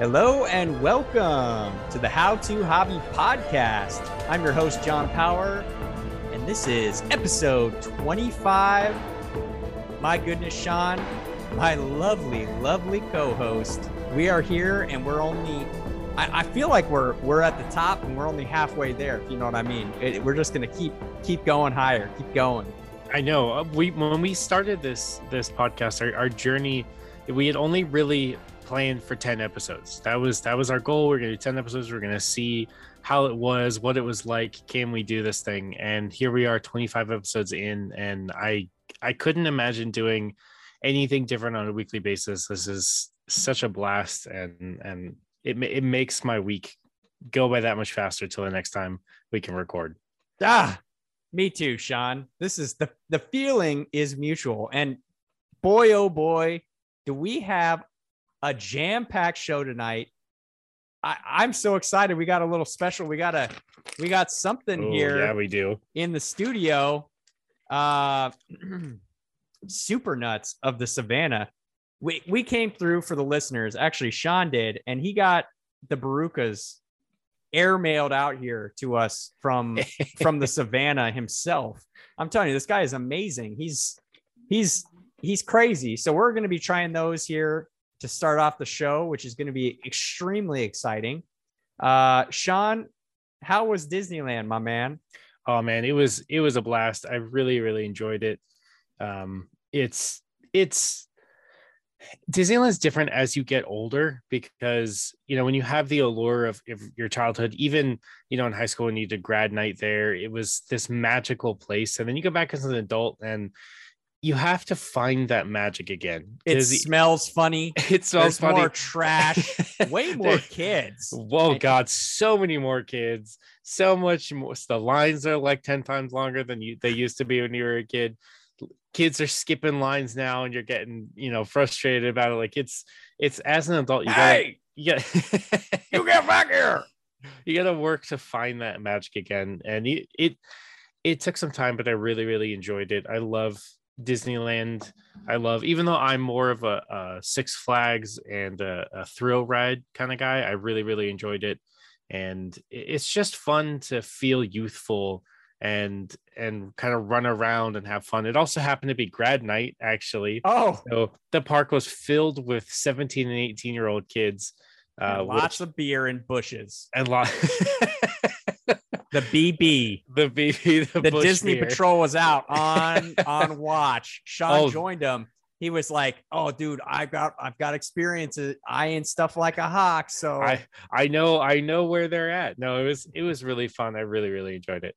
Hello and welcome to the How to Hobby Podcast. I'm your host, John Power, and this is episode 25. My goodness, Sean, my lovely, lovely co-host. We are here and we're only I, I feel like we're we're at the top and we're only halfway there, if you know what I mean. It, we're just gonna keep keep going higher, keep going. I know. Uh, we when we started this this podcast, our, our journey, we had only really planned for 10 episodes. That was that was our goal. We are gonna do 10 episodes. We are gonna see how it was, what it was like. Can we do this thing? And here we are, 25 episodes in, and I I couldn't imagine doing anything different on a weekly basis. This is such a blast, and and it it makes my week go by that much faster till the next time we can record. Ah, me too, Sean. This is the the feeling is mutual, and boy, oh boy, do we have a jam-packed show tonight. I, am so excited. We got a little special. We got a we got something Ooh, here. Yeah, we do. In the studio. Uh super nuts of the savannah. We we came through for the listeners. Actually, Sean did, and he got the Barukas airmailed out here to us from from the savannah himself. I'm telling you, this guy is amazing. He's he's he's crazy. So we're going to be trying those here to start off the show, which is going to be extremely exciting. Uh, Sean, how was Disneyland, my man? Oh man, it was it was a blast. I really really enjoyed it. Um, it's it's Disneyland's different as you get older because you know when you have the allure of, of, your childhood, even you know in high school when you did grad night there, it was this magical place, and then you go back as an adult and you have to find that magic again. It smells funny. It smells There's funny. More trash. way more kids. Whoa, God, so many more kids. So much more. The lines are like ten times longer than you they used to be when you were a kid. Kids are skipping lines now, and you're getting you know frustrated about it. Like it's it's as an adult, you hey, gotta, you, gotta, you get back here. You got to work to find that magic again, and it, it it took some time, but I really really enjoyed it. I love Disneyland. I love, even though I'm more of a, a Six Flags and a, a thrill ride kind of guy, I really, really enjoyed it. And it's just fun to feel youthful and and kind of run around and have fun. It also happened to be grad night, actually. Oh, so the park was filled with 17 and 18 year old kids. Uh, lots which, of beer and bushes and lot. the BB, the BB, the, the Disney beer. Patrol was out on on watch. Sean oh. joined him. He was like, "Oh, dude, I got I've got experience eyeing stuff like a hawk." So I I know I know where they're at. No, it was it was really fun. I really really enjoyed it.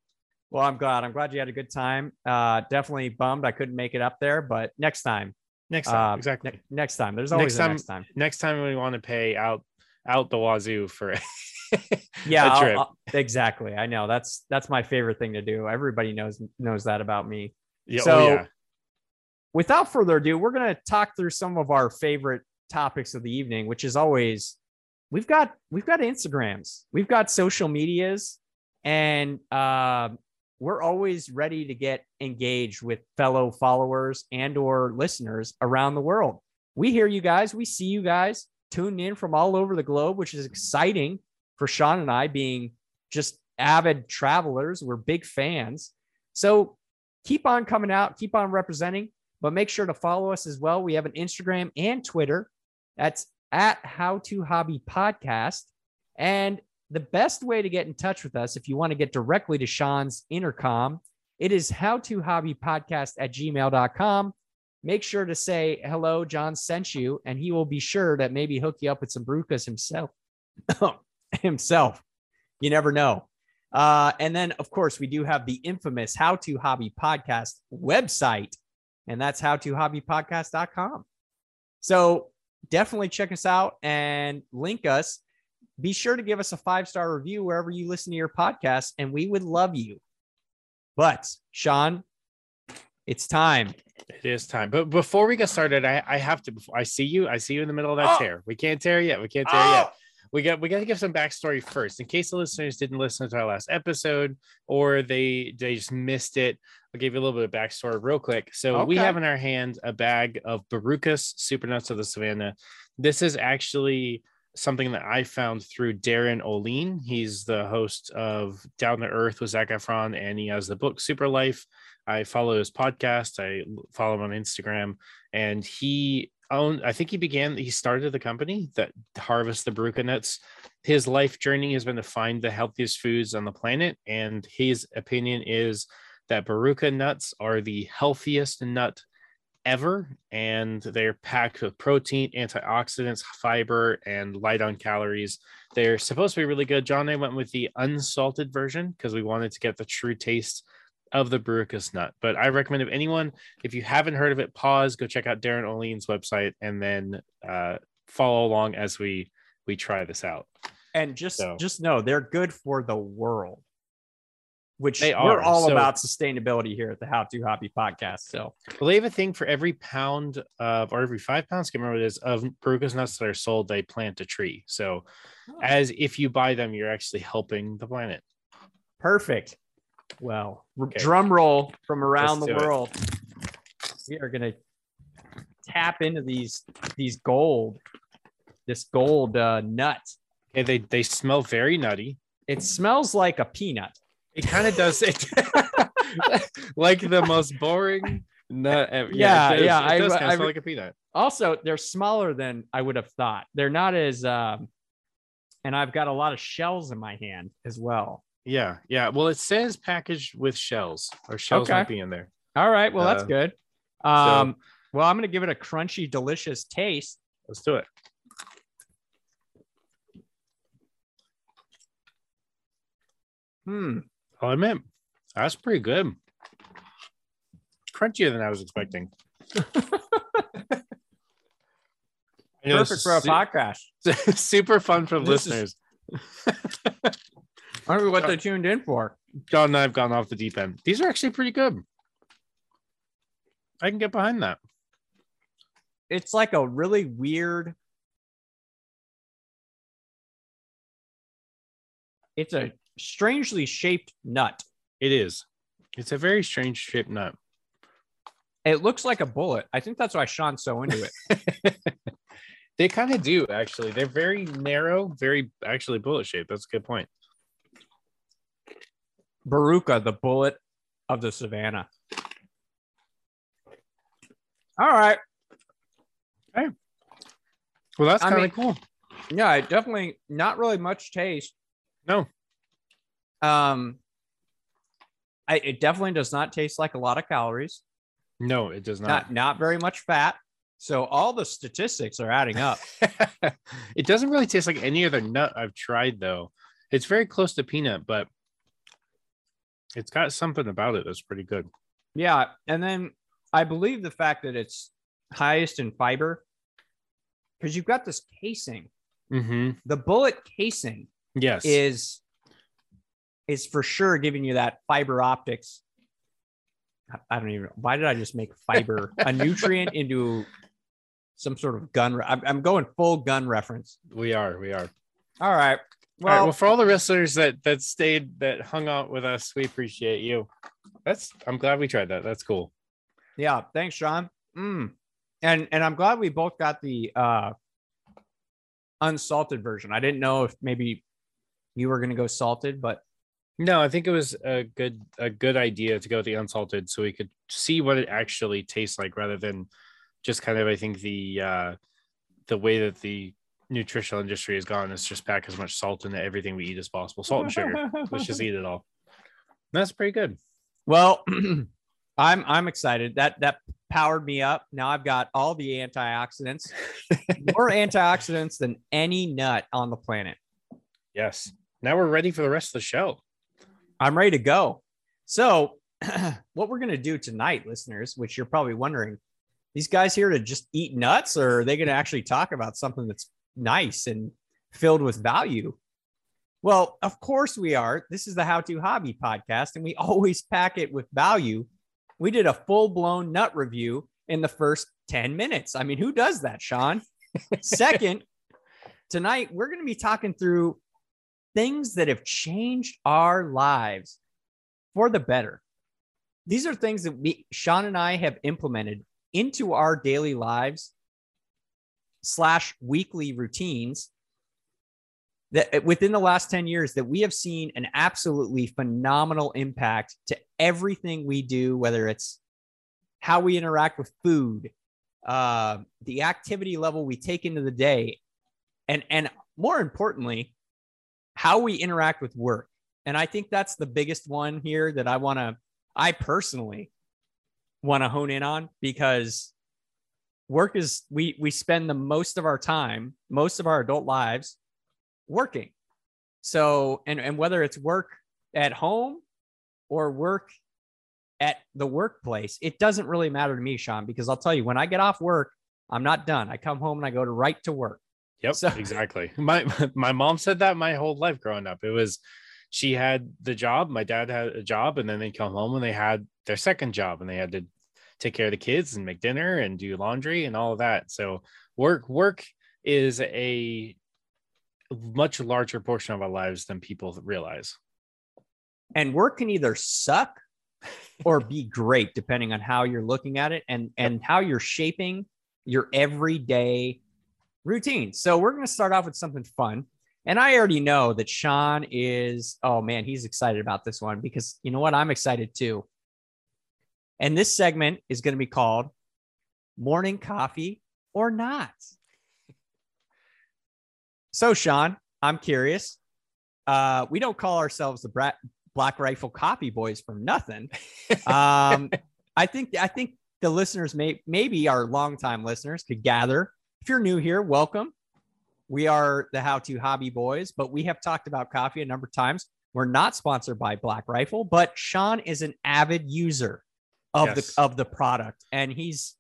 Well, I'm glad. I'm glad you had a good time. Uh, definitely bummed I couldn't make it up there, but next time. Next time, uh, exactly. Ne- next time. There's always next time, next time. Next time we want to pay out out the wazoo for yeah I'll, I'll, exactly. I know. That's that's my favorite thing to do. Everybody knows knows that about me. Yeah, oh, so oh, yeah. without further ado we're going to talk through some of our favorite topics of the evening which is always we've got we've got instagrams we've got social medias and uh, we're always ready to get engaged with fellow followers and or listeners around the world. We hear you guys we see you guys tuned in from all over the globe which is exciting for Sean and I being just avid travelers. We're big fans. So keep on coming out, keep on representing, but make sure to follow us as well. We have an Instagram and Twitter. That's at How to Hobby Podcast. And the best way to get in touch with us, if you want to get directly to Sean's intercom, it is how to hobby podcast at gmail.com. Make sure to say hello, John sent you, and he will be sure to maybe hook you up with some Barukas himself. himself. You never know. Uh, and then, of course, we do have the infamous How to Hobby Podcast website, and that's howtohobbypodcast.com. So definitely check us out and link us. Be sure to give us a five star review wherever you listen to your podcast, and we would love you. But, Sean, it's time. It is time. But before we get started, I, I have to. Before I see you, I see you in the middle of that oh. tear. We can't tear yet. We can't tear oh. yet we got we got to give some backstory first in case the listeners didn't listen to our last episode or they they just missed it i'll give you a little bit of backstory real quick so okay. we have in our hand a bag of barukas super nuts of the savannah this is actually something that I found through Darin Olien. He's the host of Down to Earth with Zac Efron, and he has the book Super Life. I follow his podcast. I follow him on Instagram, and he owned. I think he began. He started the company that harvests the Baruka nuts. His life journey has been to find the healthiest foods on the planet, and his opinion is that Baruka nuts are the healthiest nut ever and they're packed with protein antioxidants fiber and light on calories they're supposed to be really good john and i went with the unsalted version because we wanted to get the true taste of the Barukas nut but i recommend if anyone if you haven't heard of it pause go check out Darin Olien's website and then uh, follow along as we we try this out and just so. just know they're good for the world which they we're all so, about sustainability here at the How to Hobby podcast. So well, they have a thing for every pound of or every five pounds, I remember what it is, of Barukas nuts that are sold, they plant a tree. So oh. as if you buy them, you're actually helping the planet. Perfect. Well, okay. drum roll from around Let's the world. It. We are gonna tap into these these gold, this gold uh, nut. Okay, they they smell very nutty. It smells like a peanut. It kind of does it like the most boring nut. Ever. Yeah, yeah, it does, yeah. It does I, kind of smell like a peanut. Also, they're smaller than I would have thought. They're not as, um, and I've got a lot of shells in my hand as well. Yeah, yeah. Well, it says packaged with shells, or shells okay. might be in there. All right. Well, that's uh, good. Um, so, well, I'm going to give it a crunchy, delicious taste. Let's do it. Hmm. I'll admit, that's pretty good. Crunchier than I was expecting. Perfect for a podcast. super fun for this listeners. Is... I don't know what they tuned in for. John and I have gone off the deep end. These are actually pretty good. I can get behind that. It's like a really weird. It's a strangely shaped nut. It is. It's a very strange shaped nut. It looks like a bullet. I think that's why Sean's so into it. they kind of do, actually. They're very narrow, very actually bullet shaped. That's a good point. Baruka, the bullet of the savannah. All right. Hey. Well, that's kind of cool. Yeah, definitely not really much taste. No. Um, I, it definitely does not taste like a lot of calories. No, it does not. Not, not very much fat. So all the statistics are adding up. it doesn't really taste like any other nut I've tried though. It's very close to peanut, but it's got something about it that's pretty good. Yeah, and then I believe the fact that it's highest in fiber because you've got this casing. Mm-hmm. The bullet casing, yes, is is for sure giving you that fiber optics. I don't even. Why did I just make fiber a nutrient into some sort of gun? Re- I'm, I'm going full gun reference. We are. We are. All right. Well, all right, well, for all the wrestlers that that stayed that hung out with us, we appreciate you. That's. I'm glad we tried that. That's cool. Yeah. Thanks, Sean. Mm. And and I'm glad we both got the uh unsalted version. I didn't know if maybe you were going to go salted, but no, I think it was a good a good idea to go with the unsalted so we could see what it actually tastes like rather than just kind of I think the uh the way that the nutritional industry has gone is just pack as much salt into everything we eat as possible. Salt and sugar. Let's just eat it all. That's pretty good. Well, I'm I'm excited. That that powered me up. Now I've got all the antioxidants. More antioxidants than any nut on the planet. Yes. Now we're ready for the rest of the show. I'm ready to go. So, what we're going to do tonight, listeners, which you're probably wondering, these guys here to just eat nuts, or are they going to actually talk about something that's nice and filled with value? Well, of course we are. This is the How to Hobby podcast, and we always pack it with value. We did a full blown nut review in the first 10 minutes. I mean, who does that, Sean? Second, tonight we're going to be talking through things that have changed our lives for the better. These are things that we, Sean and I have implemented into our daily lives slash weekly routines that within the last 10 years that we have seen an absolutely phenomenal impact to everything we do, whether it's how we interact with food, uh, the activity level we take into the day, and and more importantly, how we interact with work. And I think that's the biggest one here that I want to, I personally want to hone in on because work is we we spend the most of our time, most of our adult lives working. So and and whether it's work at home or work at the workplace, it doesn't really matter to me, Sean, because I'll tell you when I get off work, I'm not done. I come home and I go to right to work. Yep, so- exactly. My my mom said that my whole life growing up. It was she had the job, my dad had a job, and then they come home and they had their second job and they had to take care of the kids and make dinner and do laundry and all of that. So work work is a much larger portion of our lives than people realize. And work can either suck or be great depending on how you're looking at it and and how you're shaping your everyday routine. So we're going to start off with something fun. And I already know that Sean is, oh man, he's excited about this one because you know what? I'm excited too. And this segment is going to be called Morning Coffee or Not. So, Sean, I'm curious. Uh, we don't call ourselves the Bra- Black Rifle Coffee Boys for nothing. Um, I think I think the listeners may maybe our longtime listeners could gather. If you're new here, welcome. We are the How to Hobby Boys, but we have talked about coffee a number of times. We're not sponsored by Black Rifle, but Sean is an avid user of yes. the of the product, and he's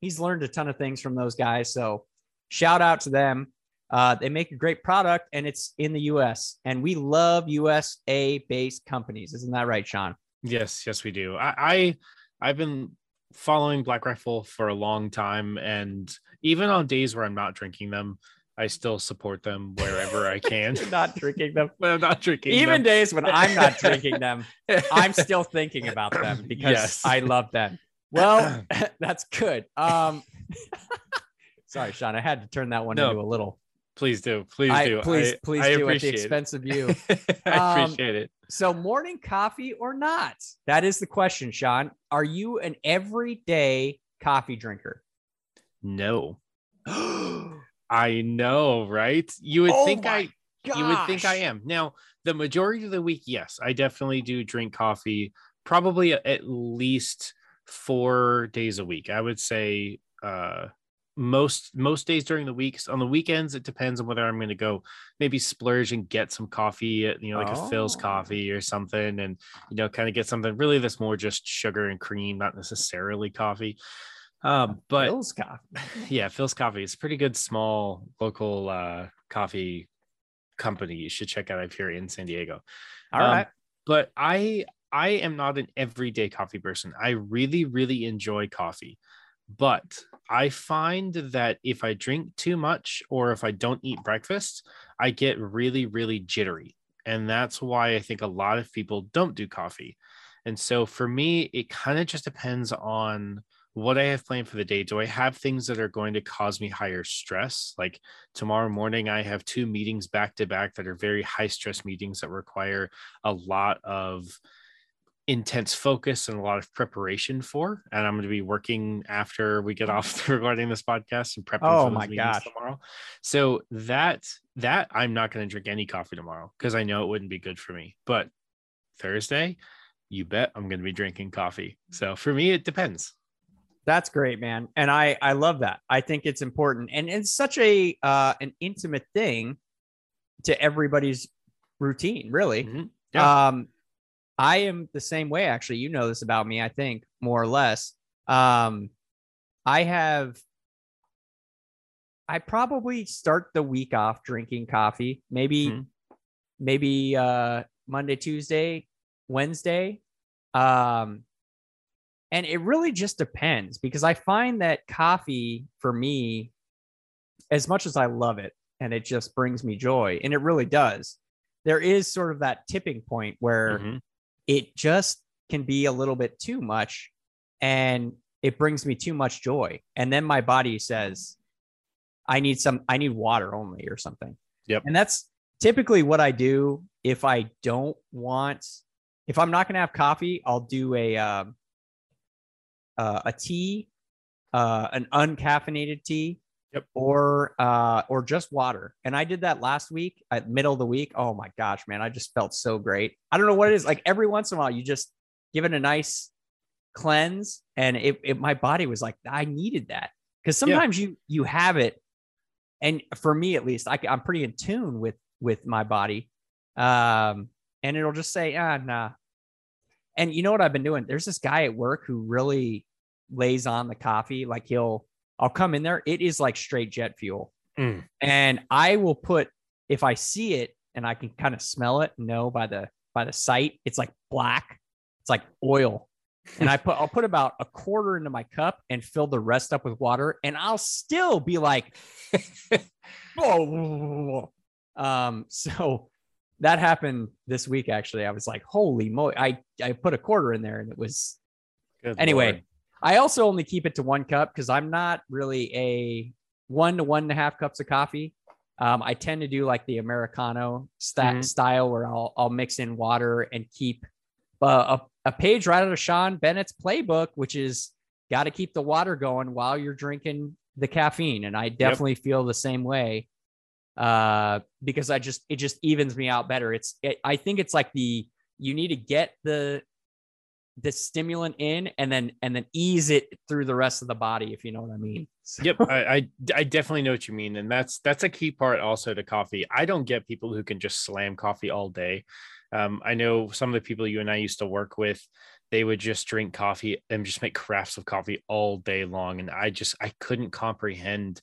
he's learned a ton of things from those guys. So shout out to them. Uh, they make a great product, and it's in the U.S. And we love USA based companies, isn't that right, Sean? Yes, yes, we do. I, I I've been following Black Rifle for a long time, and even on days where I'm not drinking them, I still support them wherever I can. not drinking them. When I'm not drinking Even them. days when I'm not drinking them, I'm still thinking about them because yes. I love them. Well, that's good. Um, sorry, Sean. I had to turn that one no, into a little. Please do. Please I, do. Please, I, please I do at the expense it. of you. I um, appreciate it. So, morning coffee or not? That is the question, Sean. Are you an everyday coffee drinker? No. I know, right? You would oh think I gosh. you would think I am. Now, the majority of the week, yes, I definitely do drink coffee probably at least 4 days a week. I would say uh most most days during the weeks on the weekends it depends on whether i'm going to go maybe splurge and get some coffee you know like oh. a Philz Coffee or something and you know kind of get something really that's more just sugar and cream not necessarily coffee um, but Philz Coffee. Yeah, Philz Coffee. It's a pretty good small local uh, coffee company. You should check out if you're in San Diego. All um, right. But I I am not an everyday coffee person. I really, really enjoy coffee. But I find that if I drink too much or if I don't eat breakfast, I get really, really jittery. And that's why I think a lot of people don't do coffee. And so for me, it kind of just depends on what I have planned for the day. Do I have things that are going to cause me higher stress? Like tomorrow morning, I have two meetings back to back that are very high stress meetings that require a lot of intense focus and a lot of preparation for. And I'm going to be working after we get off recording this podcast and prepping oh for my gosh. tomorrow. So that that I'm not going to drink any coffee tomorrow because I know it wouldn't be good for me. But Thursday, you bet I'm going to be drinking coffee. So for me, it depends. That's great, man. And I I love that. I think it's important and it's such a uh an intimate thing to everybody's routine, really. Mm-hmm. Yeah. Um I am the same way actually. You know this about me, I think, more or less. Um I have I probably start the week off drinking coffee. Maybe mm-hmm. maybe uh Monday, Tuesday, Wednesday. Um and it really just depends because I find that coffee for me, as much as I love it and it just brings me joy, and it really does, there is sort of that tipping point where mm-hmm. it just can be a little bit too much and it brings me too much joy. And then my body says, I need some, I need water only or something. Yep. And that's, typically what I do if I don't want, if I'm not going to have coffee, I'll do a, um, uh, a tea, uh, an uncaffeinated tea Yep. or uh or just water. And I did that last week at middle of the week. Oh my gosh, man, I just felt so great. I don't know what it is. Like every once in a while, you just give it a nice cleanse, and it, it my body was like, I needed that because sometimes yeah. you you have it, and for me at least, I, I'm pretty in tune with with my body, um, and it'll just say, ah, nah. And you know what I've been doing? There's this guy at work who really lays on the coffee. Like he'll I'll come in there. It is like straight jet fuel. Mm. And I will put if I see it and I can kind of smell it, know by the by the sight, it's like black. It's like oil. And I put I'll put about a quarter into my cup and fill the rest up with water. And I'll still be like, whoa. Um, so that happened this week actually. I was like, holy moly. I, I put a quarter in there and it was Good anyway. Lord. I also only keep it to one cup because I'm not really a one to one and a half cups of coffee. Um, I tend to do like the Americano st- mm-hmm. style where I'll I'll mix in water and keep uh, a, a page right out of Sean Bennett's playbook, which is got to keep the water going while you're drinking the caffeine. And I definitely yep. feel the same way uh, because I just it just evens me out better. It's it, I think it's like the you need to get the the stimulant in and then and then ease it through the rest of the body if you know what i mean so. yep I, I, I definitely know what you mean and that's that's a key part also to coffee i don't get people who can just slam coffee all day um, i know some of the people you and i used to work with they would just drink coffee and just make crafts of coffee all day long and i just i couldn't comprehend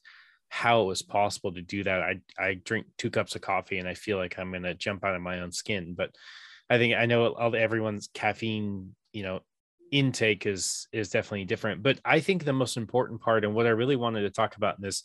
how it was possible to do that. I i drink two cups of coffee and i feel like i'm going to jump out of my own skin but I think I know all everyone's caffeine you know intake is is definitely different but i think the most important part and what i really wanted to talk about in this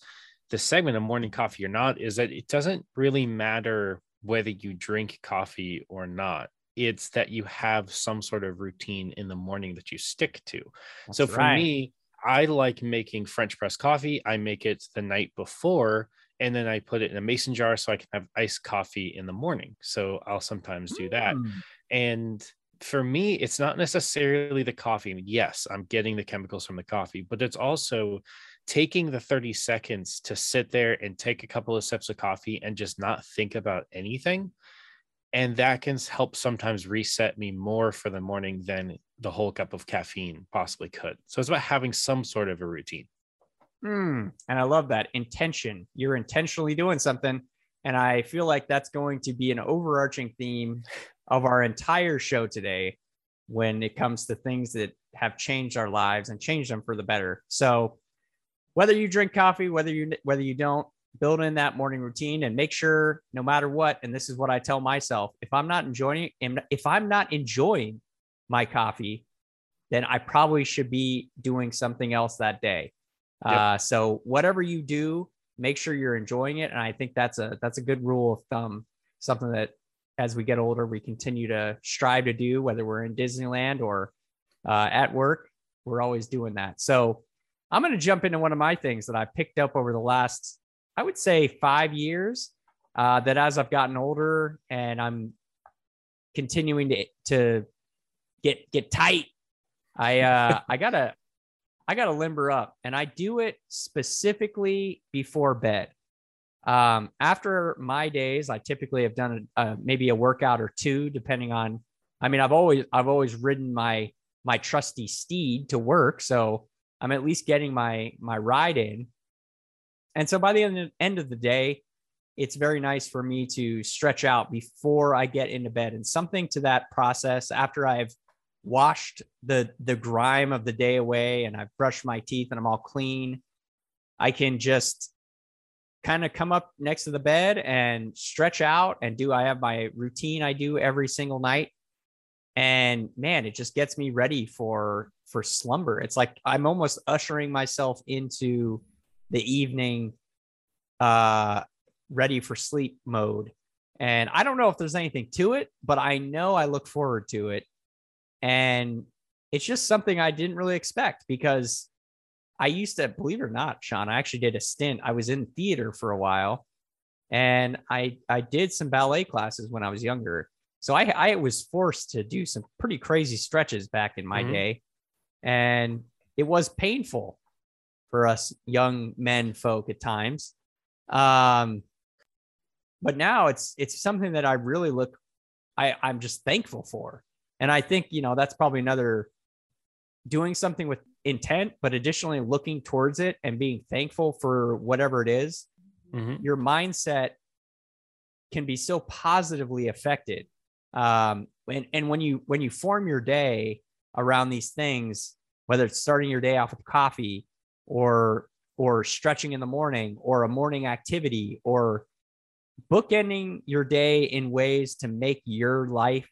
this segment of morning coffee or not is that it doesn't really matter whether you drink coffee or not. It's that you have some sort of routine in the morning that you stick to. That's so for right. me i like making french press coffee i make it the night before and then i put it in a mason jar so i can have iced coffee in the morning so i'll sometimes do that mm. and for me, it's not necessarily the coffee. Yes, I'm getting the chemicals from the coffee, but it's also taking the 30 seconds to sit there and take a couple of sips of coffee and just not think about anything. And that can help sometimes reset me more for the morning than the whole cup of caffeine possibly could. So it's about having some sort of a routine. Mm, and I love that intention. You're intentionally doing something. And I feel like that's going to be an overarching theme of our entire show today when it comes to things that have changed our lives and changed them for the better. So whether you drink coffee, whether you whether you don't, build in that morning routine and make sure no matter what, and this is what I tell myself, if I'm not enjoying if I'm not enjoying my coffee, then I probably should be doing something else that day. Yep. Uh, so whatever you do, make sure you're enjoying it. And I think that's a that's a good rule of thumb, something that as we get older, we continue to strive to do, whether we're in Disneyland or uh, at work, we're always doing that. So I'm going to jump into one of my things that I picked up over the last, I would say, five years. Uh, that as I've gotten older and I'm continuing to to get get tight, I uh, I gotta I gotta limber up, and I do it specifically before bed. Um, after my days, I typically have done a, maybe a workout or two, depending on. I mean, I've always I've always ridden my my trusty steed to work, so I'm at least getting my my ride in. And so by the end, of the day, it's very nice for me to stretch out before I get into bed, and something to that process after I've washed the the grime of the day away and I've brushed my teeth and I'm all clean. I can just kind of come up next to the bed and stretch out and do I have my routine I do every single night. And man, it just gets me ready for for slumber. It's like I'm almost ushering myself into the evening uh ready for sleep mode. And I don't know if there's anything to it, but I know I look forward to it. And it's just something I didn't really expect because I used to believe it or not, Sean. I actually did a stint. I was in theater for a while, and I I did some ballet classes when I was younger. So I I was forced to do some pretty crazy stretches back in my mm-hmm. day, and it was painful for us young men folk at times. Um, but now it's it's something that I really look I I'm just thankful for, and I think you know that's probably another doing something with intent, but additionally looking towards it and being thankful for whatever it is, mm-hmm. your mindset can be so positively affected. Um, and, and when you when you form your day around these things, whether it's starting your day off with coffee or or stretching in the morning or a morning activity or bookending your day in ways to make your life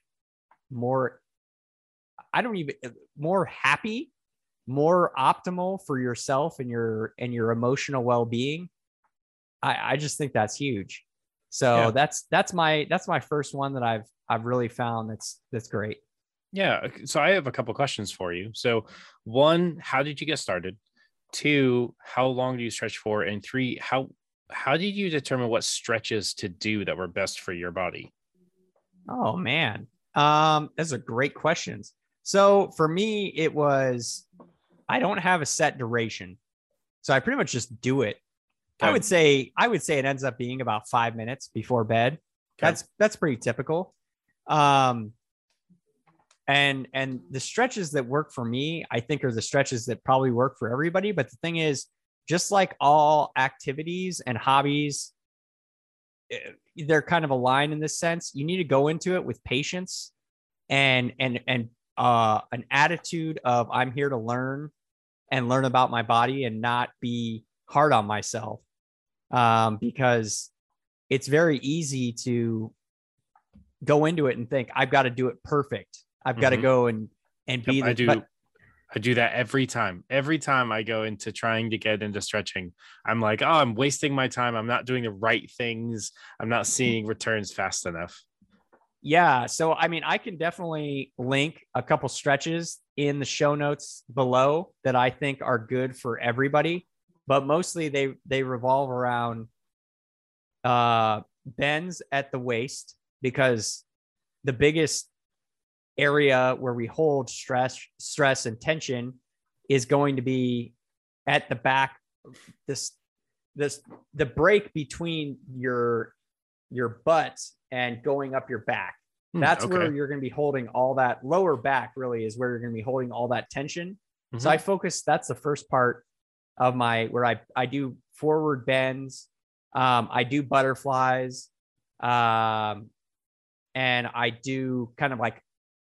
more I don't even more happy more optimal for yourself and your and your emotional well-being. I i just think that's huge. So yeah. that's that's my that's my first one that i've i've really found that's that's great. Yeah so i have a couple questions for you. So one how did you get started two how long do you stretch for and three how how did you determine what stretches to do that were best for your body oh man um those are great questions so for me it was I don't have a set duration. So I pretty much just do it. Okay. I would say I would say it ends up being about 5 minutes before bed. Okay. That's that's pretty typical. Um and and the stretches that work for me, I think are the stretches that probably work for everybody, but the thing is just like all activities and hobbies eh, they're kind of aligned in this sense. You need to go into it with patience and and and uh, an attitude of I'm here to learn and learn about my body and not be hard on myself um, because it's very easy to go into it and think I've got to do it perfect. I've mm-hmm. got to go and and be. Yep, the, I do. But, I do that every time. Every time I go into trying to get into stretching, I'm like, oh, I'm wasting my time. I'm not doing the right things. I'm not seeing returns fast enough. Yeah. So, I mean, I can definitely link a couple stretches in the show notes below that I think are good for everybody, but mostly they they revolve around uh, bends at the waist because the biggest area where we hold stress, stress and tension is going to be at the back. This this the break between your your butt and going up your back. Hmm, That's okay. where you're going to be holding all that lower back, really, is where you're going to be holding all that tension. Mm-hmm. So I focus, that's the first part of my where I, I do forward bends, um, I do butterflies, um, and I do kind of like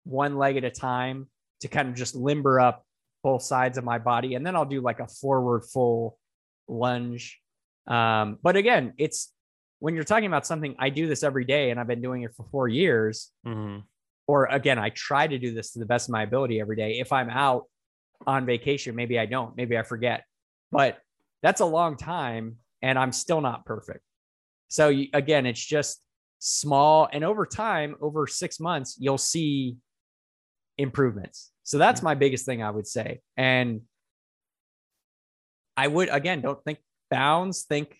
one leg at a time to kind of just limber up both sides of my body. And then I'll do like a forward full lunge. Um, but again, it's when you're talking about something, I do this every day and I've been doing it for four years. Mm-hmm. Or again, I try to do this to the best of my ability every day. If I'm out on vacation, maybe I don't, maybe I forget, but that's a long time and I'm still not perfect. So again, it's just small. And over time, over six months, you'll see improvements. So that's my biggest thing I would say. And I would, again, don't think bounds, think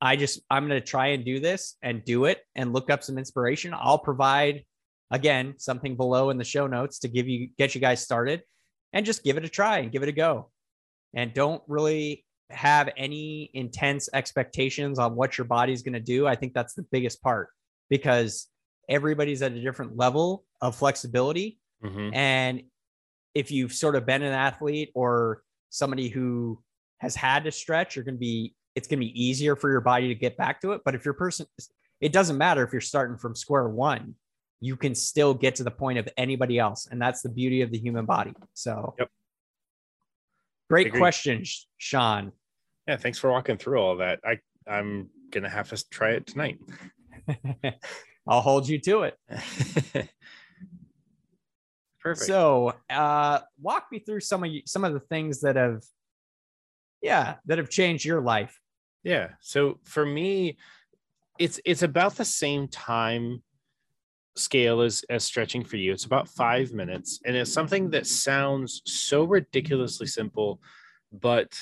I just I'm going to try and do this and do it and look up some inspiration. I'll provide again something below in the show notes to give you get you guys started and just give it a try and give it a go. And don't really have any intense expectations on what your body's going to do. I think that's the biggest part because everybody's at a different level of flexibility. Mm-hmm. And if you've sort of been an athlete or somebody who has had to stretch, you're going to be it's going to be easier for your body to get back to it. But if your person, it doesn't matter if you're starting from square one, you can still get to the point of anybody else. And that's the beauty of the human body. So, yep. great question, Sean. Yeah. Thanks for walking through all that. I, I'm going to have to try it tonight. I'll hold you to it. Perfect. So, uh, walk me through some of you, some of the things that have, yeah, that have changed your life. Yeah. So for me, it's it's about the same time scale as as stretching for you. It's about five minutes, and it's something that sounds so ridiculously simple, but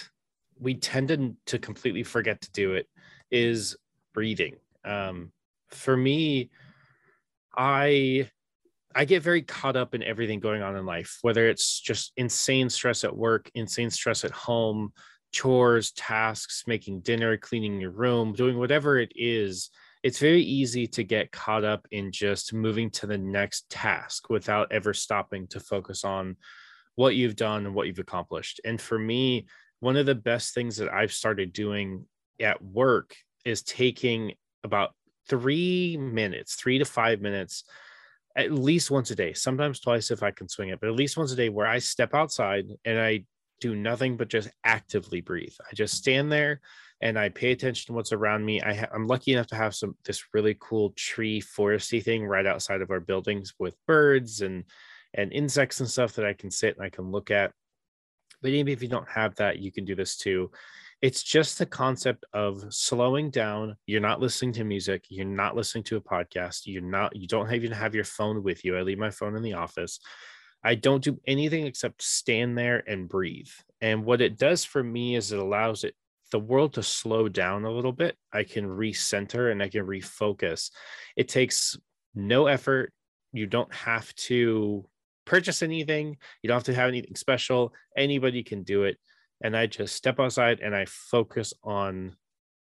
we tend to, to completely forget to do it. Is breathing. Um, for me, I I get very caught up in everything going on in life, whether it's just insane stress at work, insane stress at home, chores, tasks, making dinner, cleaning your room, doing whatever it is. It's very easy to get caught up in just moving to the next task without ever stopping to focus on what you've done and what you've accomplished. And for me, one of the best things that I've started doing at work is taking about three minutes, three to five minutes, at least once a day, sometimes twice if I can swing it, but at least once a day where I step outside and I do nothing but just actively breathe. I just stand there and I pay attention to what's around me. I I'm lucky enough to have some this really cool tree foresty thing right outside of our buildings with birds and and insects and stuff that I can sit and I can look at. But even if you don't have that, you can do this too. It's just the concept of slowing down. You're not listening to music. You're not listening to a podcast. You're not, you don't even have your phone with you. I leave my phone in the office. I don't do anything except stand there and breathe. And what it does for me is it allows it the world to slow down a little bit. I can recenter and I can refocus. It takes no effort. You don't have to purchase anything. You don't have to have anything special. Anybody can do it and I just step outside and I focus on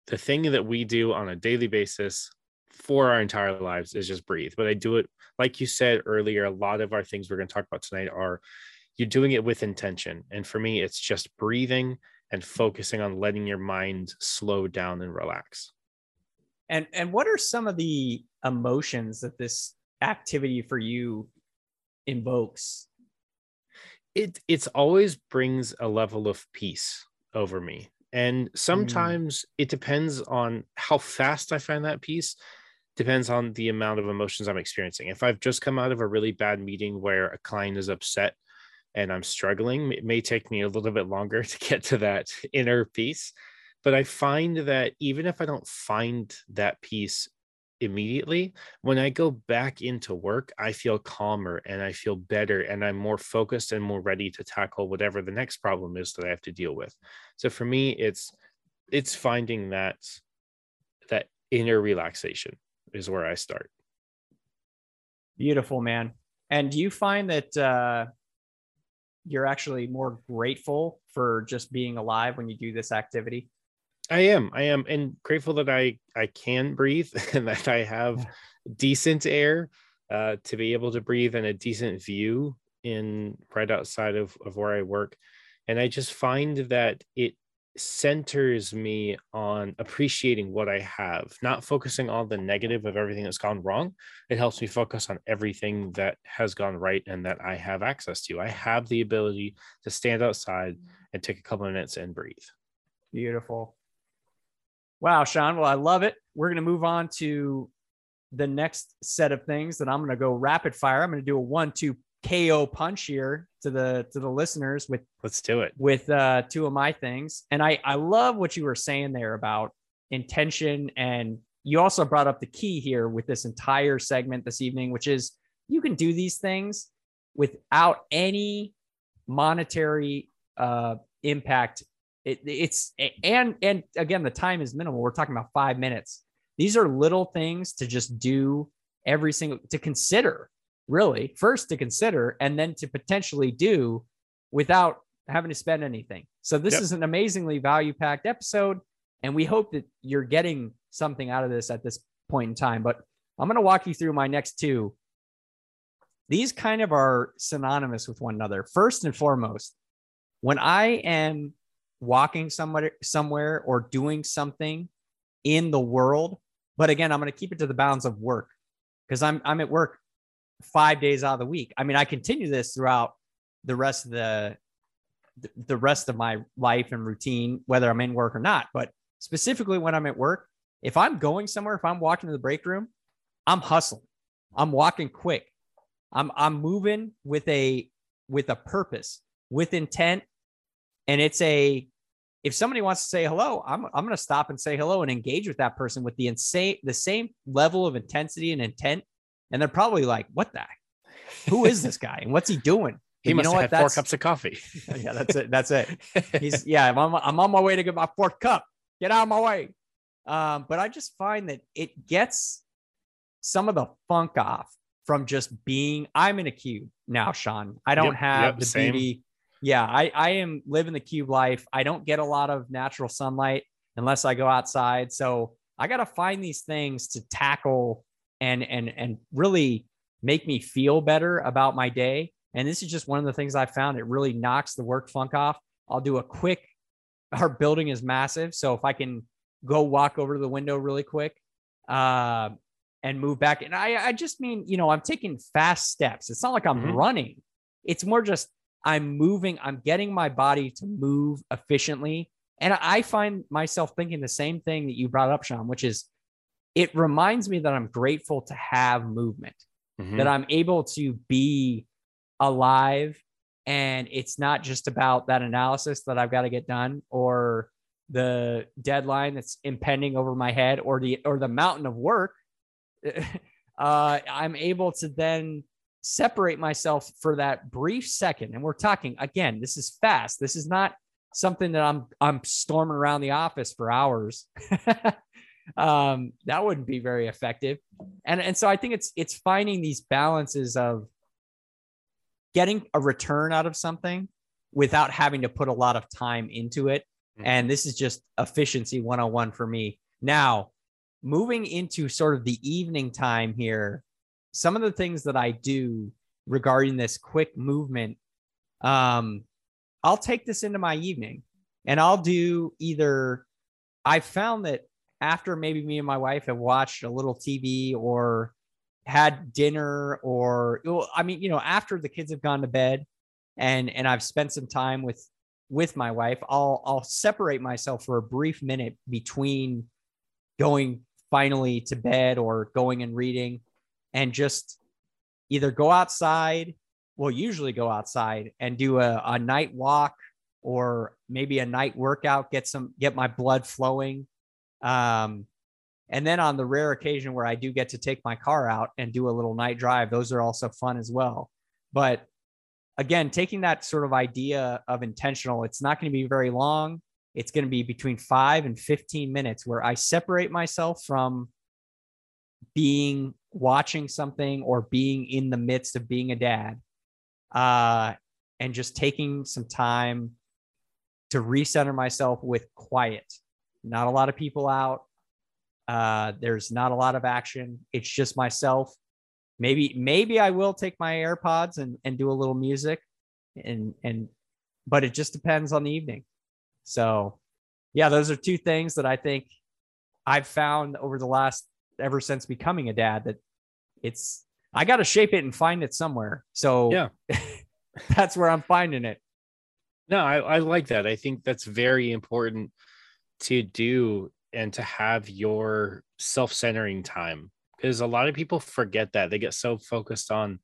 the thing that we do on a daily basis for our entire lives is just breathe. But I do it, like you said earlier, a lot of our things we're going to talk about tonight are you're doing it with intention. And for me, it's just breathing and focusing on letting your mind slow down and relax. And and what are some of the emotions that this activity for you invokes? It it's always brings a level of peace over me and mm. sometimes mm. it depends on how fast i find that peace depends on the amount of emotions i'm experiencing if i've just come out of a really bad meeting where a client is upset and i'm struggling it may take me a little bit longer to get to that inner peace but i find that even if i don't find that peace immediately. When i go back into work i feel calmer and i feel better and i'm more focused and more ready to tackle whatever the next problem is that i have to deal with. So for me it's it's finding that that inner relaxation is where i start. Beautiful man. And do you find that uh you're actually more grateful for just being alive when you do this activity I am. I am, and grateful that I I can breathe and that I have decent air uh, to be able to breathe and a decent view in right outside of of where I work. And I just find that it centers me on appreciating what I have, not focusing on the negative of everything that's gone wrong. It helps me focus on everything that has gone right and that I have access to. I have the ability to stand outside and take a couple of minutes and breathe. Beautiful. Wow, Sean. Well, I love it. We're going to move on to the next set of things that I'm going to go rapid fire. I'm going to do a one, two KO punch here to the to the listeners with let's do it with uh two of my things. And I I love what you were saying there about intention and you also brought up the key here with this entire segment this evening, which is you can do these things without any monetary uh, impact it, it's and and again, the time is minimal. We're talking about five minutes. These are little things to just do every single to consider, really. First to consider, and then to potentially do without having to spend anything. So this yep. is an amazingly value packed episode, and we hope that you're getting something out of this at this point in time. But I'm going to walk you through my next two. These kind of are synonymous with one another. First and foremost, when I am walking somewhere somewhere or doing something in the world. But again i'm going to keep it to the bounds of work because i'm i'm at work five days out of the week. I mean i continue this throughout the rest of the the rest of my life and routine whether i'm in work or not. But specifically when i'm at work if i'm going somewhere if i'm walking to the break room i'm hustling. I'm walking quick. I'm i'm moving with a with a purpose with intent. And it's a if somebody wants to say hello, I'm, I'm going to stop and say hello and engage with that person with the insane, the same level of intensity and intent. And they're probably like, what the, who is this guy? And what's he doing? He and must you know have had four cups of coffee. yeah, that's it. That's it. He's yeah. I'm on, I'm on my way to get my fourth cup. Get out of my way. Um, but I just find that it gets some of the funk off from just being. I'm in a cube now, Sean. I don't yep, have yep, the same. beauty. Yeah, I, I am living the cube life. I don't get a lot of natural sunlight unless I go outside. So I got to find these things to tackle and and and really make me feel better about my day. And this is just one of the things I found. It really knocks the work funk off. I'll do a quick. Our building is massive, so if I can go walk over to the window really quick, uh, and move back, and I I just mean you know I'm taking fast steps. It's not like I'm mm-hmm. running. It's more just I'm moving. I'm getting my body to move efficiently and I find myself thinking the same thing that you brought up, Sean, which is it reminds me that I'm grateful to have movement, mm-hmm. that I'm able to be alive. And it's not just about that analysis that I've got to get done or the deadline that's impending over my head or the or the mountain of work. uh, I'm able to then separate myself for that brief second. And we're talking again, this is fast. This is not something that I'm I'm storming around the office for hours. um, that wouldn't be very effective. And and so I think it's it's finding these balances of getting a return out of something without having to put a lot of time into it. Mm-hmm. And this is just efficiency 101 for me. Now, moving into sort of the evening time here, some of the things that I do regarding this quick movement um, I'll take this into my evening and I'll do either I found that after maybe me and my wife have watched a little TV or had dinner or I mean, you know, after the kids have gone to bed and and I've spent some time with with my wife, I'll I'll separate myself for a brief minute between going finally to bed or going and reading and just either go outside will usually go outside and do a, a night walk or maybe a night workout, get some, get my blood flowing. Um, and then on the rare occasion where I do get to take my car out and do a little night drive, those are also fun as well. But again, taking that sort of idea of intentional, it's not going to be very long. It's going to be between five and 15 minutes where I separate myself from being watching something or being in the midst of being a dad uh, and just taking some time to recenter myself with quiet. Not a lot of people out. Uh, there's not a lot of action. It's just myself. Maybe maybe I will take my AirPods and and do a little music, and and but it just depends on the evening. So, yeah, those are two things that I think I've found over the last ever since becoming a dad that it's I got to shape it and find it somewhere. So yeah, that's where I'm finding it. No, I, I like that. I think that's very important to do and to have your self-centering time because a lot of people forget that they get so focused on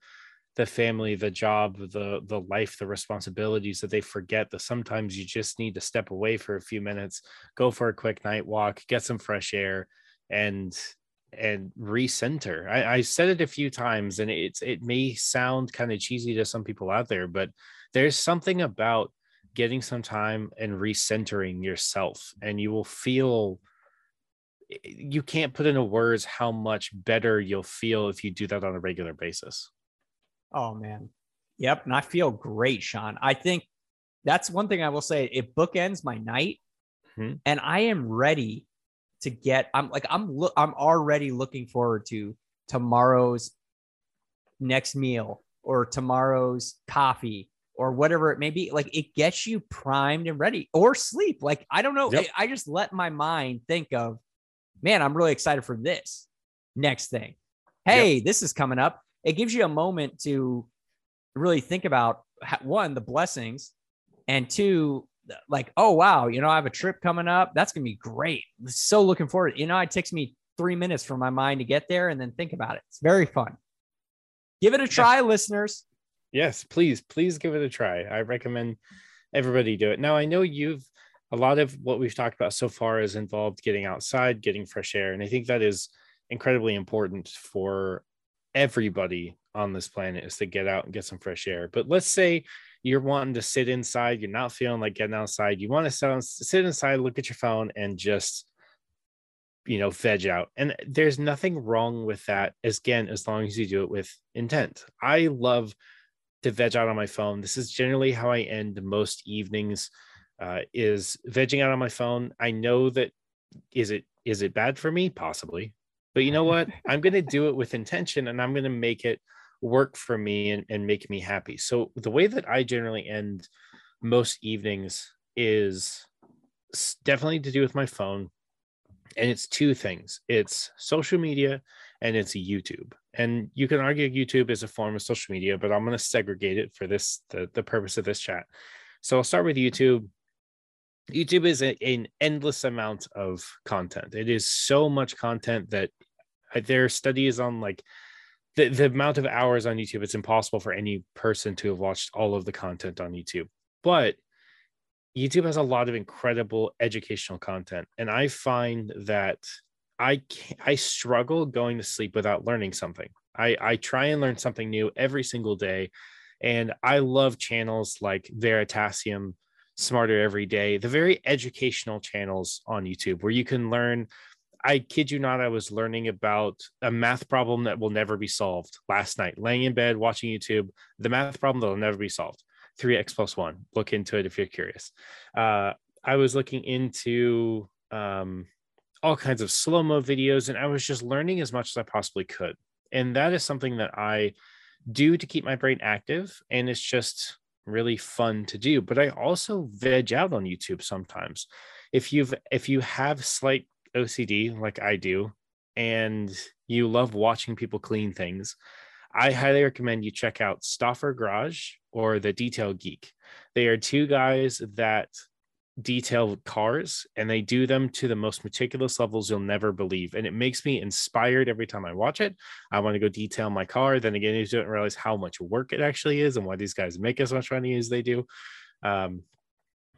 the family the job the the life the responsibilities that they forget that sometimes you just need to step away for a few minutes go for a quick night walk get some fresh air and and recenter. I, I said it a few times, and it's it may sound kind of cheesy to some people out there, but there's something about getting some time and recentering yourself, and you will feel you can't put into words how much better you'll feel if you do that on a regular basis. Oh man. Yep. And I feel great, Sean. I think that's one thing I will say. It bookends my night. Mm-hmm. And I am ready to get i'm like i'm look i'm already looking forward to tomorrow's next meal or tomorrow's coffee or whatever it may be. Like it gets you primed and ready or sleep. Like i don't know. Yep. I, I just let my mind think of man i'm really excited for this next thing. Hey yep. this is coming up. It gives you a moment to really think about one the blessings and two like, oh wow, you know, I have a trip coming up. That's gonna be great. So looking forward. You know, it takes me three minutes for my mind to get there and then think about it. It's very fun. Give it a try, yes. listeners. Yes, please, please give it a try. I recommend everybody do it. Now I know you've a lot of what we've talked about so far is involved getting outside, getting fresh air. And I think that is incredibly important for everybody on this planet is to get out and get some fresh air. But let's say you're wanting to sit inside, you're not feeling like getting outside, you want to sit inside, look at your phone, and just you know veg out. And there's nothing wrong with that as again as long as you do it with intent. I love to veg out on my phone. This is generally how i end most evenings uh, is vegging out on my phone. I know that is it is it bad for me? Possibly. But you know what? I'm going to do it with intention and i'm going to make it work for me and, and make me happy. So the way that i generally end most evenings is definitely to do with my phone and it's two things. It's social media and it's youtube. And you can argue youtube is a form of social media but i'm going to segregate it for this the, the purpose of this chat. So i'll start with youtube. Youtube is a, an endless amount of content. It is so much content that uh, there are studies on like the, the amount of hours on youtube it's impossible for any person to have watched all of the content on youtube but YouTube has a lot of incredible educational content, and I find that I I struggle going to sleep without learning something. I I try and learn something new every single day, and I love channels like Veritasium, Smarter Every Day, the very educational channels on YouTube where you can learn. I kid you not, I was learning about a math problem that will never be solved last night, laying in bed watching YouTube, the math problem that will never be solved. 3x plus one. Look into it if you're curious. Uh, I was looking into um, all kinds of slow mo videos, and I was just learning as much as I possibly could. And that is something that I do to keep my brain active, and it's just really fun to do. But I also veg out on YouTube sometimes. If you've if you have slight OCD like I do, and you love watching people clean things, I highly recommend you check out Stoffer Garage or The Detail Geek. They are two guys that detail cars and they do them to the most meticulous levels you'll never believe. And it makes me inspired every time I watch it. I want to go detail my car. Then again, you don't realize how much work it actually is and why these guys make as much money as they do. Um,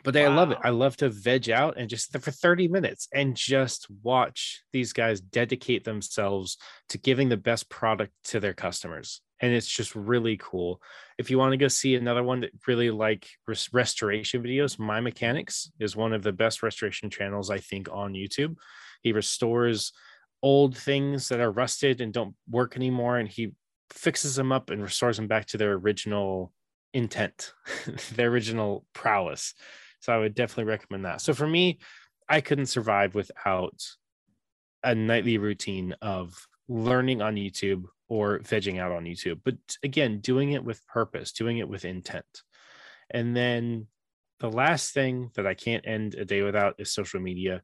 but wow. I love it. I love to veg out and just for 30 minutes and just watch these guys dedicate themselves to giving the best product to their customers. And it's just really cool. If you want to go see another one that really like res- restoration videos, My Mechanics is one of the best restoration channels, I think, on YouTube. He restores old things that are rusted and don't work anymore, and he fixes them up and restores them back to their original intent, their original prowess. So I would definitely recommend that. So for me, I couldn't survive without a nightly routine of learning on YouTube or vegging out on YouTube. But again, doing it with purpose, doing it with intent. And then the last thing that I can't end a day without is social media.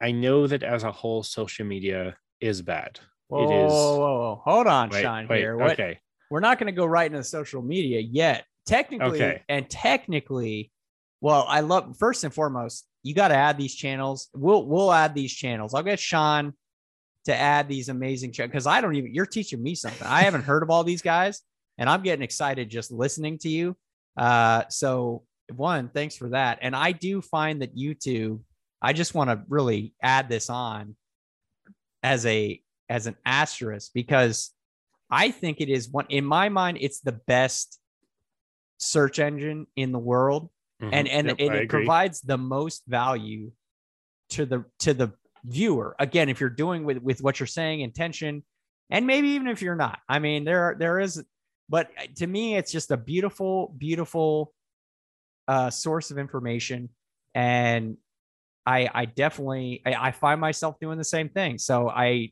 I know that as a whole, social media is bad. Whoa, it is. Whoa, whoa, whoa. Hold on, wait, Sean. Wait, here. What, okay. We're not going to go right into social media yet. Technically, okay. and technically, well, I love first and foremost, you got to add these channels. We'll we'll add these channels. I'll get Sean to add these amazing channels because I don't even. You're teaching me something. I haven't heard of all these guys, and I'm getting excited just listening to you. Uh, so one, thanks for that. And I do find that YouTube. I just want to really add this on as a as an asterisk because I think it is one in my mind. It's the best search engine in the world mm-hmm. and and, yep, and it provides the most value to the to the viewer. Again if you're doing with with what you're saying intention and maybe even if you're not. I mean there there is but to me it's just a beautiful beautiful uh source of information. And i i definitely I, I find myself doing the same thing. So i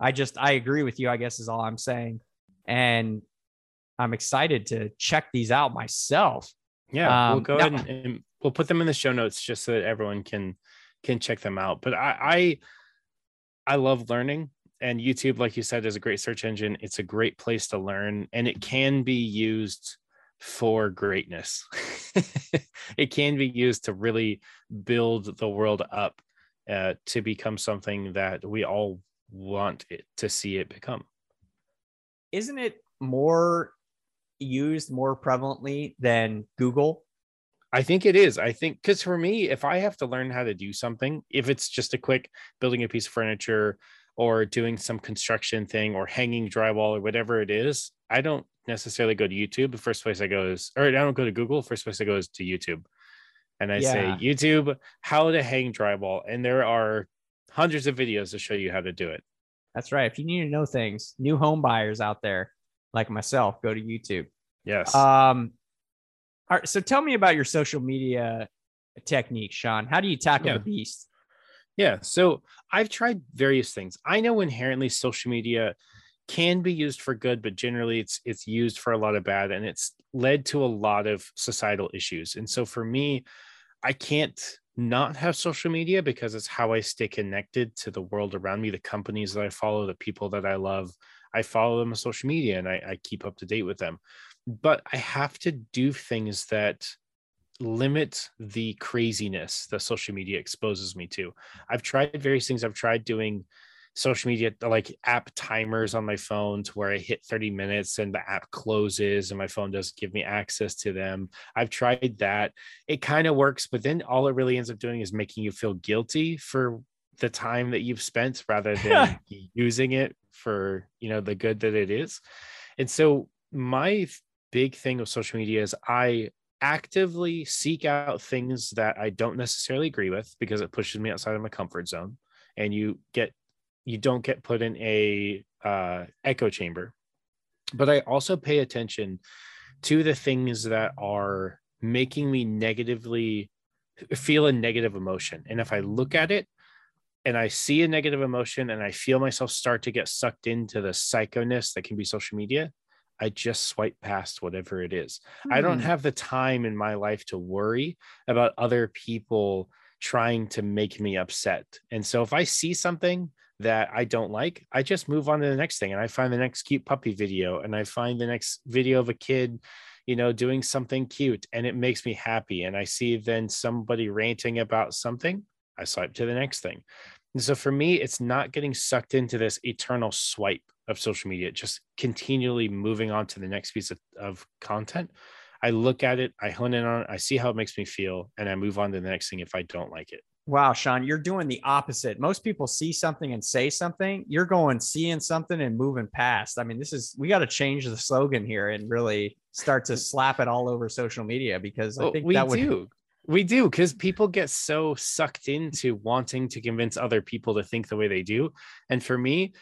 i just i agree with you i guess is all i'm saying. And i'm excited to check these out myself yeah, um, we'll go ahead and, and, we'll put them in the show notes just so that everyone can can check them out. But I I, I love learning and YouTube, like you said, is a great search engine. It's a great place to learn, and it can be used for greatness. it can be used to really build the world up uh, to become something that we all want it to see it become. Isn't it more used more prevalently than Google? I think it is. I think because for me, if I have to learn how to do something, if it's just a quick building a piece of furniture or doing some construction thing or hanging drywall or whatever it is, I don't necessarily go to YouTube. The first place I go is, or I don't go to Google. First place I go is to YouTube. And I yeah. say, YouTube, how to hang drywall. And there are hundreds of videos to show you how to do it. That's right. If you need to know things, new home buyers out there like myself, go to YouTube. Yes. Um, all right. So tell me about your social media technique, Sean. How do you tackle yeah. the beast? Yeah. So I've tried various things. I know inherently social media can be used for good, but generally it's it's used for a lot of bad, and it's led to a lot of societal issues. And so for me, I can't not have social media because it's how I stay connected to the world around me, the companies that I follow, the people that I love. I follow them on social media and I, I keep up to date with them. But I have to do things that limit the craziness that social media exposes me to. I've tried various things. I've tried doing social media like app timers on my phone to where I hit 30 minutes and the app closes and my phone doesn't give me access to them. I've tried that. It kind of works, but then all it really ends up doing is making you feel guilty for the time that you've spent rather than using it for, you know, the good that it is. And so my big thing with social media is I actively seek out things that I don't necessarily agree with because it pushes me outside of my comfort zone. And you get you don't get put in a uh, echo chamber. But i also pay attention to the things that are making me negatively feel a negative emotion. And if i look at it and i see a negative emotion and i feel myself start to get sucked into the psychoness that can be social media I just swipe past whatever it is. Hmm. I don't hmm. have the time in my life to worry about other people trying to make me upset. And so if I see something that I don't like, I just move on to the next thing and I find the next cute puppy video and I find the next video of a kid, you know, doing something cute and it makes me happy. And I see then somebody ranting about something, I swipe to the next thing. And so for me, it's not getting sucked into this eternal swipe of social media, just continually moving on to the next piece of, of content. I look at it, I hone in on it, I see how it makes me feel, and I move on to the next thing if I don't like it. Wow, Sean, you're doing the opposite. Most people see something and say something. You're going seeing something and moving past. I mean, this is we got to change the slogan here and really start to slap it all over social media because I think we that would do. We do because people get so sucked into wanting to convince other people to think the way they do. And for me,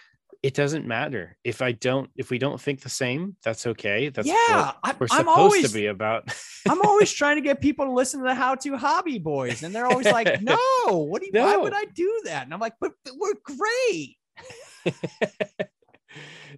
it doesn't matter if I don't if we don't think the same. That's okay. That's yeah. we're I'm supposed always, to be about. I'm always trying to get people to listen to the How to Hobby Boys, and they're always like, "No, what do you? No. Why would I do that?" And I'm like, "But, but we're great."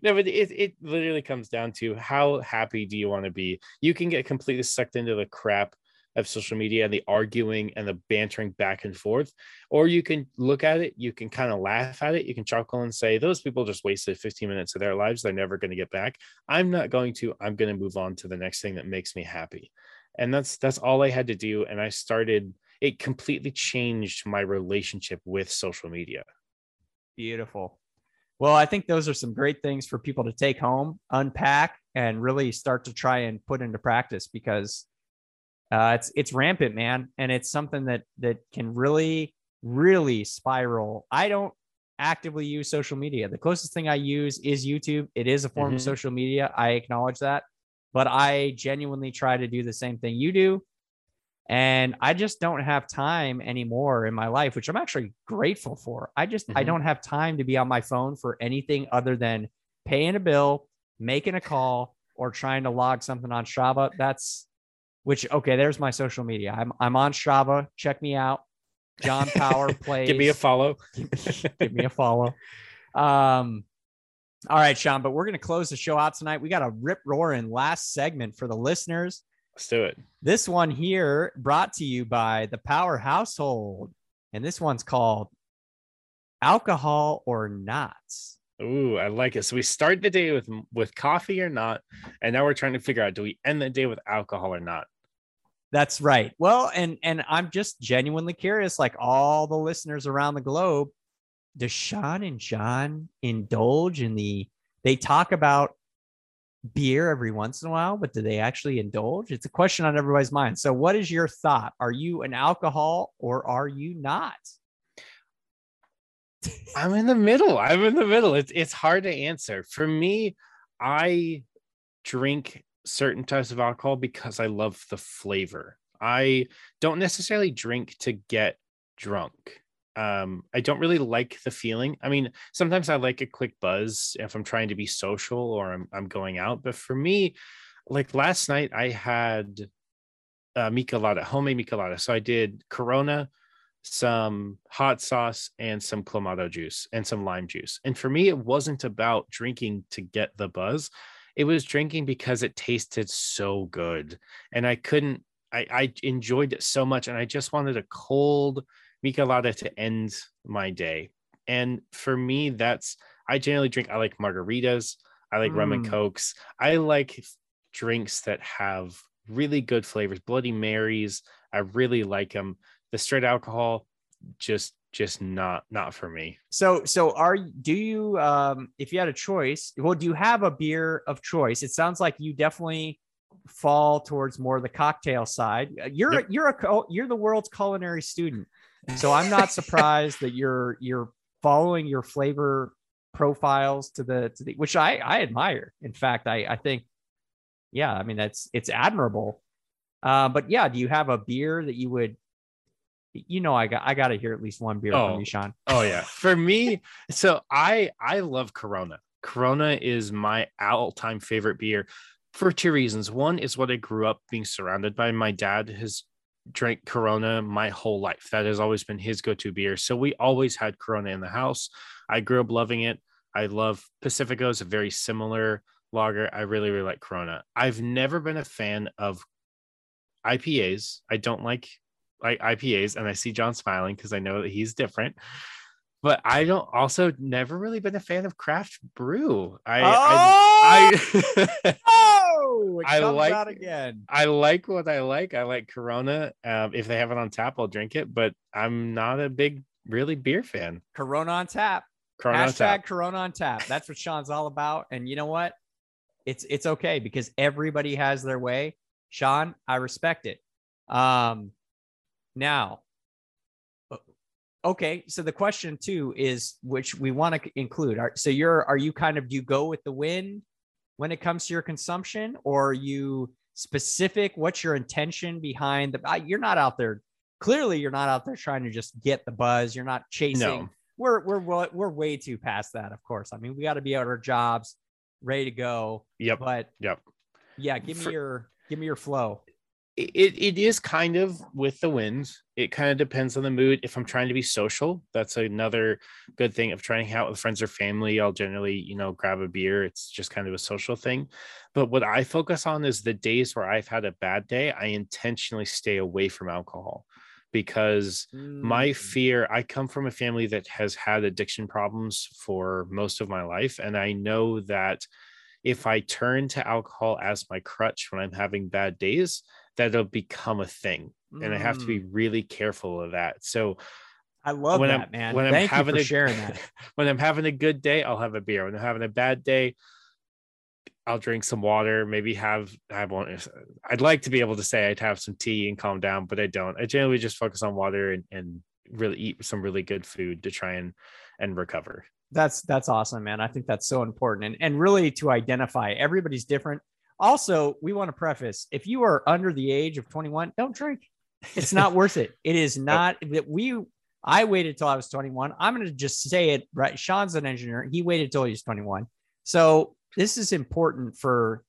no, but it, it literally comes down to how happy do you want to be? You can get completely sucked into the crap of social media and the arguing and the bantering back and forth or you can look at it you can kind of laugh at it you can chuckle and say those people just wasted 15 minutes of their lives they're never going to get back. I'm not going to i'm going to move on to the next thing that makes me happy. And that's that's all i had to do and i started it completely changed my relationship with social media. Beautiful. Well i think those are some great things for people to take home unpack and really start to try and put into practice because uh, it's it's rampant, man, and it's something that that can really really spiral. I don't actively use social media. The closest thing I use is YouTube. It is a form mm-hmm. of social media. I acknowledge that, but I genuinely try to do the same thing you do. And I just don't have time anymore in my life, which I'm actually grateful for. I just mm-hmm. I don't have time to be on my phone for anything other than paying a bill, making a call, or trying to log something on Strava. That's which okay, there's my social media. I'm I'm on Strava. Check me out. John Power plays. give me a follow. give me a follow. Um, all right, Sean, but we're gonna close the show out tonight. We got a rip roaring last segment for the listeners. Let's do it. This one here brought to you by the Power Household, and this one's called Alcohol or Not. Ooh, I like it. So we start the day with with coffee or not, and now we're trying to figure out do we end the day with alcohol or not? That's right. Well, and and I'm just genuinely curious, like all the listeners around the globe, does Sean and John indulge in the? They talk about beer every once in a while, but do they actually indulge? It's a question on everybody's mind. So, what is your thought? Are you an alcohol or are you not? I'm in the middle. I'm in the middle. It's it's hard to answer. For me, I drink certain types of alcohol because I love the flavor. I don't necessarily drink to get drunk. Um, I don't really like the feeling. I mean, sometimes I like a quick buzz if I'm trying to be social or I'm, I'm going out. But for me, like last night, I had uh, michelada, homemade michelada. So I did Corona, some hot sauce, and some clamato juice and some lime juice. And for me, it wasn't about drinking to get the buzz. It was drinking because it tasted so good. And I couldn't, I, I enjoyed it so much. And I just wanted a cold michelada to end my day. And for me, that's, I generally drink, I like margaritas. I like mm. rum and mm. cokes. I like drinks that have really good flavors. Bloody Marys, I really like them. The straight alcohol, just just not not for me. So so are do you um if you had a choice, well do you have a beer of choice? It sounds like you definitely fall towards more the cocktail side. Uh, you're yep. you're a you're the world's culinary student. So I'm not surprised that you're you're following your flavor profiles to the to the which I I admire. In fact, I I think yeah, I mean that's it's admirable. Uh, but yeah, do you have a beer that you would? You know, I got I got to hear at least one beer oh, from you, Sean. Oh yeah, for me, so I I love Corona. Corona is my all-time favorite beer for two reasons. One is what I grew up being surrounded by. My dad has drank Corona my whole life. That has always been his go-to beer. So we always had Corona in the house. I grew up loving it. I love Pacifico Pacifico's a very similar lager. I really, really like Corona. I've never been a fan of IPAs. I don't like like IPAs, and I see John smiling because I know that he's different. But I don't also never really been a fan of craft brew. I oh! I, I, oh, I like again. I like what I like. I like Corona. Um, if they have it on tap, I'll drink it. But I'm not a big really beer fan. Corona on tap. Corona Hashtag on tap. Corona on tap. That's what Sean's all about. And you know what? it's it's okay because everybody has their way. Sean, I respect it. Um, now, okay, so the question too is which we want to include. Are, so you're are you kind of do you go with the wind when it comes to your consumption, or are you specific? What's your intention behind the? You're not out there. Clearly, you're not out there trying to just get the buzz. You're not chasing. No. We're we're we're way too past that. Of course, I mean we got to be at our jobs ready to go. Yep. But yep. Yeah, give me For, your give me your flow. It it is kind of with the winds. It kind of depends on the mood. If I'm trying to be social, that's another good thing. Of trying to hang out with friends or family, I'll generally, you know, grab a beer. It's just kind of a social thing. But what I focus on is the days where I've had a bad day, I intentionally stay away from alcohol because mm. my fear I come from a family that has had addiction problems for most of my life and I know that if I turn to alcohol as my crutch when I'm having bad days that it'll become a thing mm. and I have to be mm. really careful of that so I love when that, I'm, man. When Thank I'm having a, sharing that. when I'm having a good day, I'll have a beer. When I'm having a bad day, I'll drink some water, maybe have have one. I'd like to be able to say I'd have some tea and calm down, but I don't. I generally just focus on water and, and really eat some really good food to try and and recover. That's that's awesome, man. I think that's so important and and really to identify everybody's different. Also, we want to preface if you are under the age of 21, don't drink. It's not worth it. It is not that we I waited till I was 21. I'm going to just say it right. Sean's an engineer. He waited till he was 21. So this is important for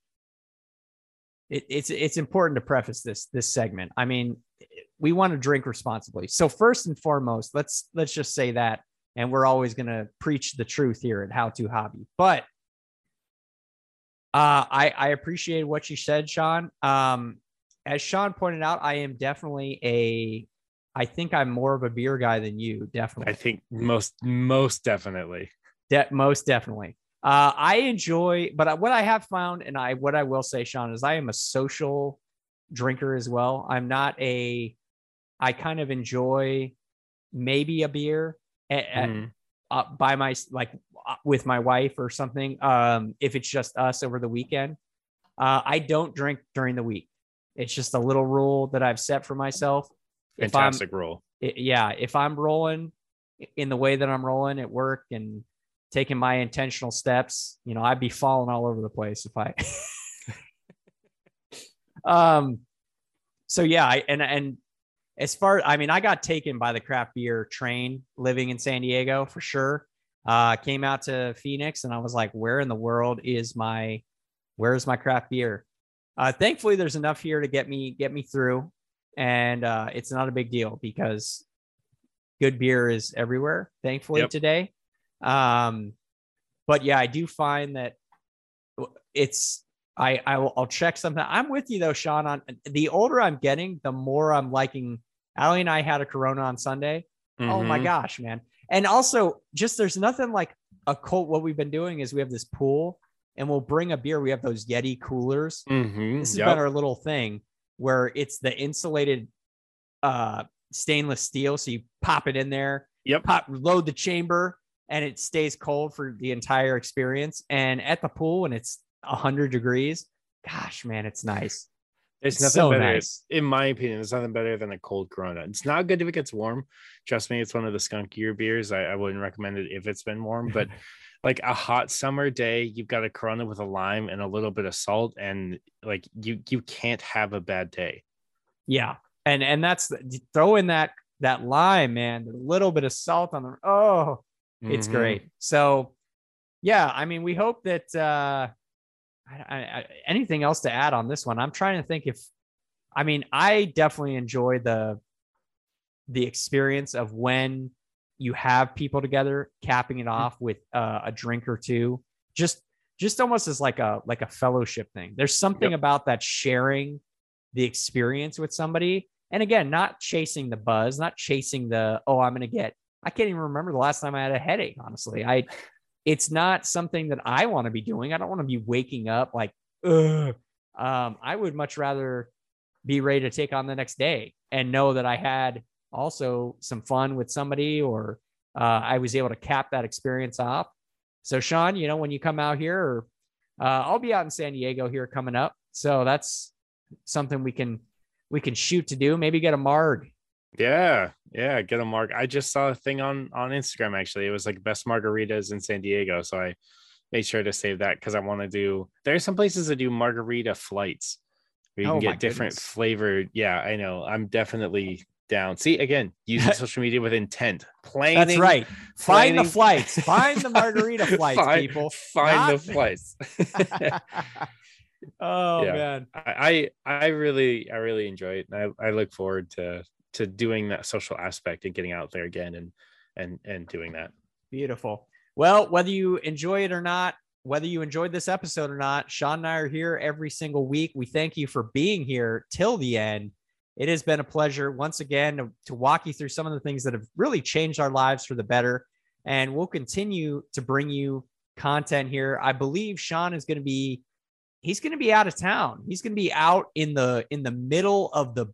it, it's it's important to preface this this segment. I mean, we want to drink responsibly. So first and foremost, let's let's just say that, and we're always going to preach the truth here at How to Hobby. But uh, I I appreciate what you said, Sean. Um, as Sean pointed out, I am definitely a. I think I'm more of a beer guy than you. Definitely. I think most most definitely. De- most definitely. Uh, I enjoy, but what I have found, and I what I will say, Sean, is I am a social drinker as well. I'm not a. I kind of enjoy maybe a beer at, mm. Uh, by my like uh, with my wife or something. Um, if it's just us over the weekend, uh, I don't drink during the week. It's just a little rule that I've set for myself. Fantastic rule. It, yeah, if I'm rolling in the way that I'm rolling at work and taking my intentional steps, you know, I'd be falling all over the place if I. um, so yeah, I and and as far I mean, I got taken by the craft beer train living in San Diego for sure. Uh, came out to Phoenix and I was like, where in the world is my where's my craft beer? Uh, thankfully, there's enough here to get me get me through, and uh, it's not a big deal because good beer is everywhere. Thankfully, yep. today. Um, but yeah, I do find that it's I I will I'll check something. I'm with you though, Sean. On the older I'm getting, the more I'm liking. Allie and I had a Corona on Sunday. Mm-hmm. Oh my mm-hmm. gosh, man! And also, just there's nothing like a cold. What we've been doing is we have this pool, and we'll bring a beer. We have those Yeti coolers. Mm-hmm. This has yep. been our little thing where it's the insulated uh stainless steel. So you pop it in there. Yep. Pop load the chamber and it stays cold for the entire experience. And at the pool when it's 100 degrees, gosh, man, it's nice. There's nothing so better, nice. in my opinion. There's nothing better than a cold Corona. It's not good if it gets warm. Trust me, it's one of the skunkier beers. I, I wouldn't recommend it if it's been warm, but like a hot summer day, you've got a Corona with a lime and a little bit of salt, and like you you can't have a bad day. Yeah, and and that's throw in that that lime, man, a little bit of salt on the oh, it's mm-hmm. great. So, yeah, I mean, we hope that. uh I, I, anything else to add on this one? I'm trying to think if, I mean, I definitely enjoy the the experience of when you have people together, capping it mm-hmm. off with uh, a drink or two, just just almost as like a like a fellowship thing. There's something yep. about that sharing the experience with somebody, and again, not chasing the buzz, not chasing the oh, I'm gonna get. I can't even remember the last time I had a headache. Honestly, I it's not something that I want to be doing. I don't want to be waking up like, ugh. Um, I would much rather be ready to take on the next day and know that I had also some fun with somebody or uh, I was able to cap that experience off. So, Sean, you know, when you come out here, or uh, I'll be out in San Diego here coming up. So that's something we can we can shoot to do. Maybe get a marg yeah, yeah, get a mark. I just saw a thing on on Instagram actually. It was like best margaritas in San Diego, so I made sure to save that because I want to do. There are some places that do margarita flights where you oh, can get different goodness. flavored. Yeah, I know. I'm definitely down. See again, using social media with intent. Planning. That's right. Find planning. the flights. Find the margarita flights, find, people. Find Not... the flights. oh yeah. man, I I really I really enjoy it, and I I look forward to to doing that social aspect and getting out there again and and and doing that. Beautiful. Well, whether you enjoy it or not, whether you enjoyed this episode or not, Sean and I are here every single week. We thank you for being here till the end. It has been a pleasure once again to, to walk you through some of the things that have really changed our lives for the better. And we'll continue to bring you content here. I believe Sean is going to be he's going to be out of town. He's going to be out in the in the middle of the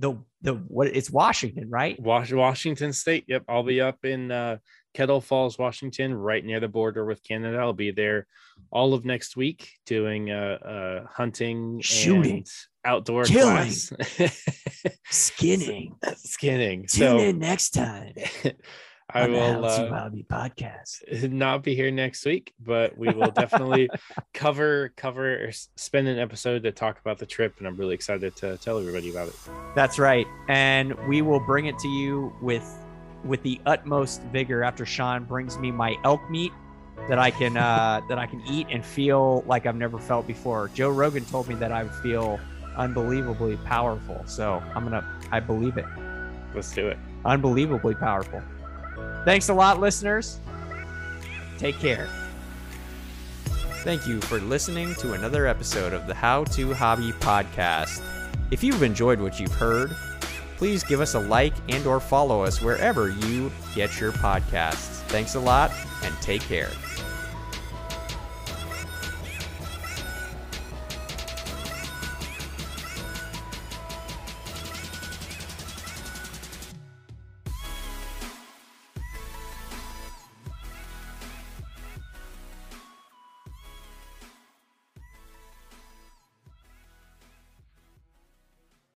the the what it's Washington, right? Washington State. Yep, I'll be up in uh, Kettle Falls, Washington, right near the border with Canada. I'll be there all of next week doing uh, uh hunting, shooting, outdoor killing, skinning, skinning. Tune so, in next time. I will uh, podcast not be here next week, but we will definitely cover cover or spend an episode to talk about the trip, and I'm really excited to tell everybody about it. That's right, and we will bring it to you with with the utmost vigor after Sean brings me my elk meat that I can uh, that I can eat and feel like I've never felt before. Joe Rogan told me that I would feel unbelievably powerful, so I'm gonna I believe it. Let's do it. Unbelievably powerful. Thanks a lot, listeners. Take care. Thank you for listening to another episode of the How to Hobby podcast. If you've enjoyed what you've heard, please give us a like and or follow us wherever you get your podcasts. Thanks a lot and take care.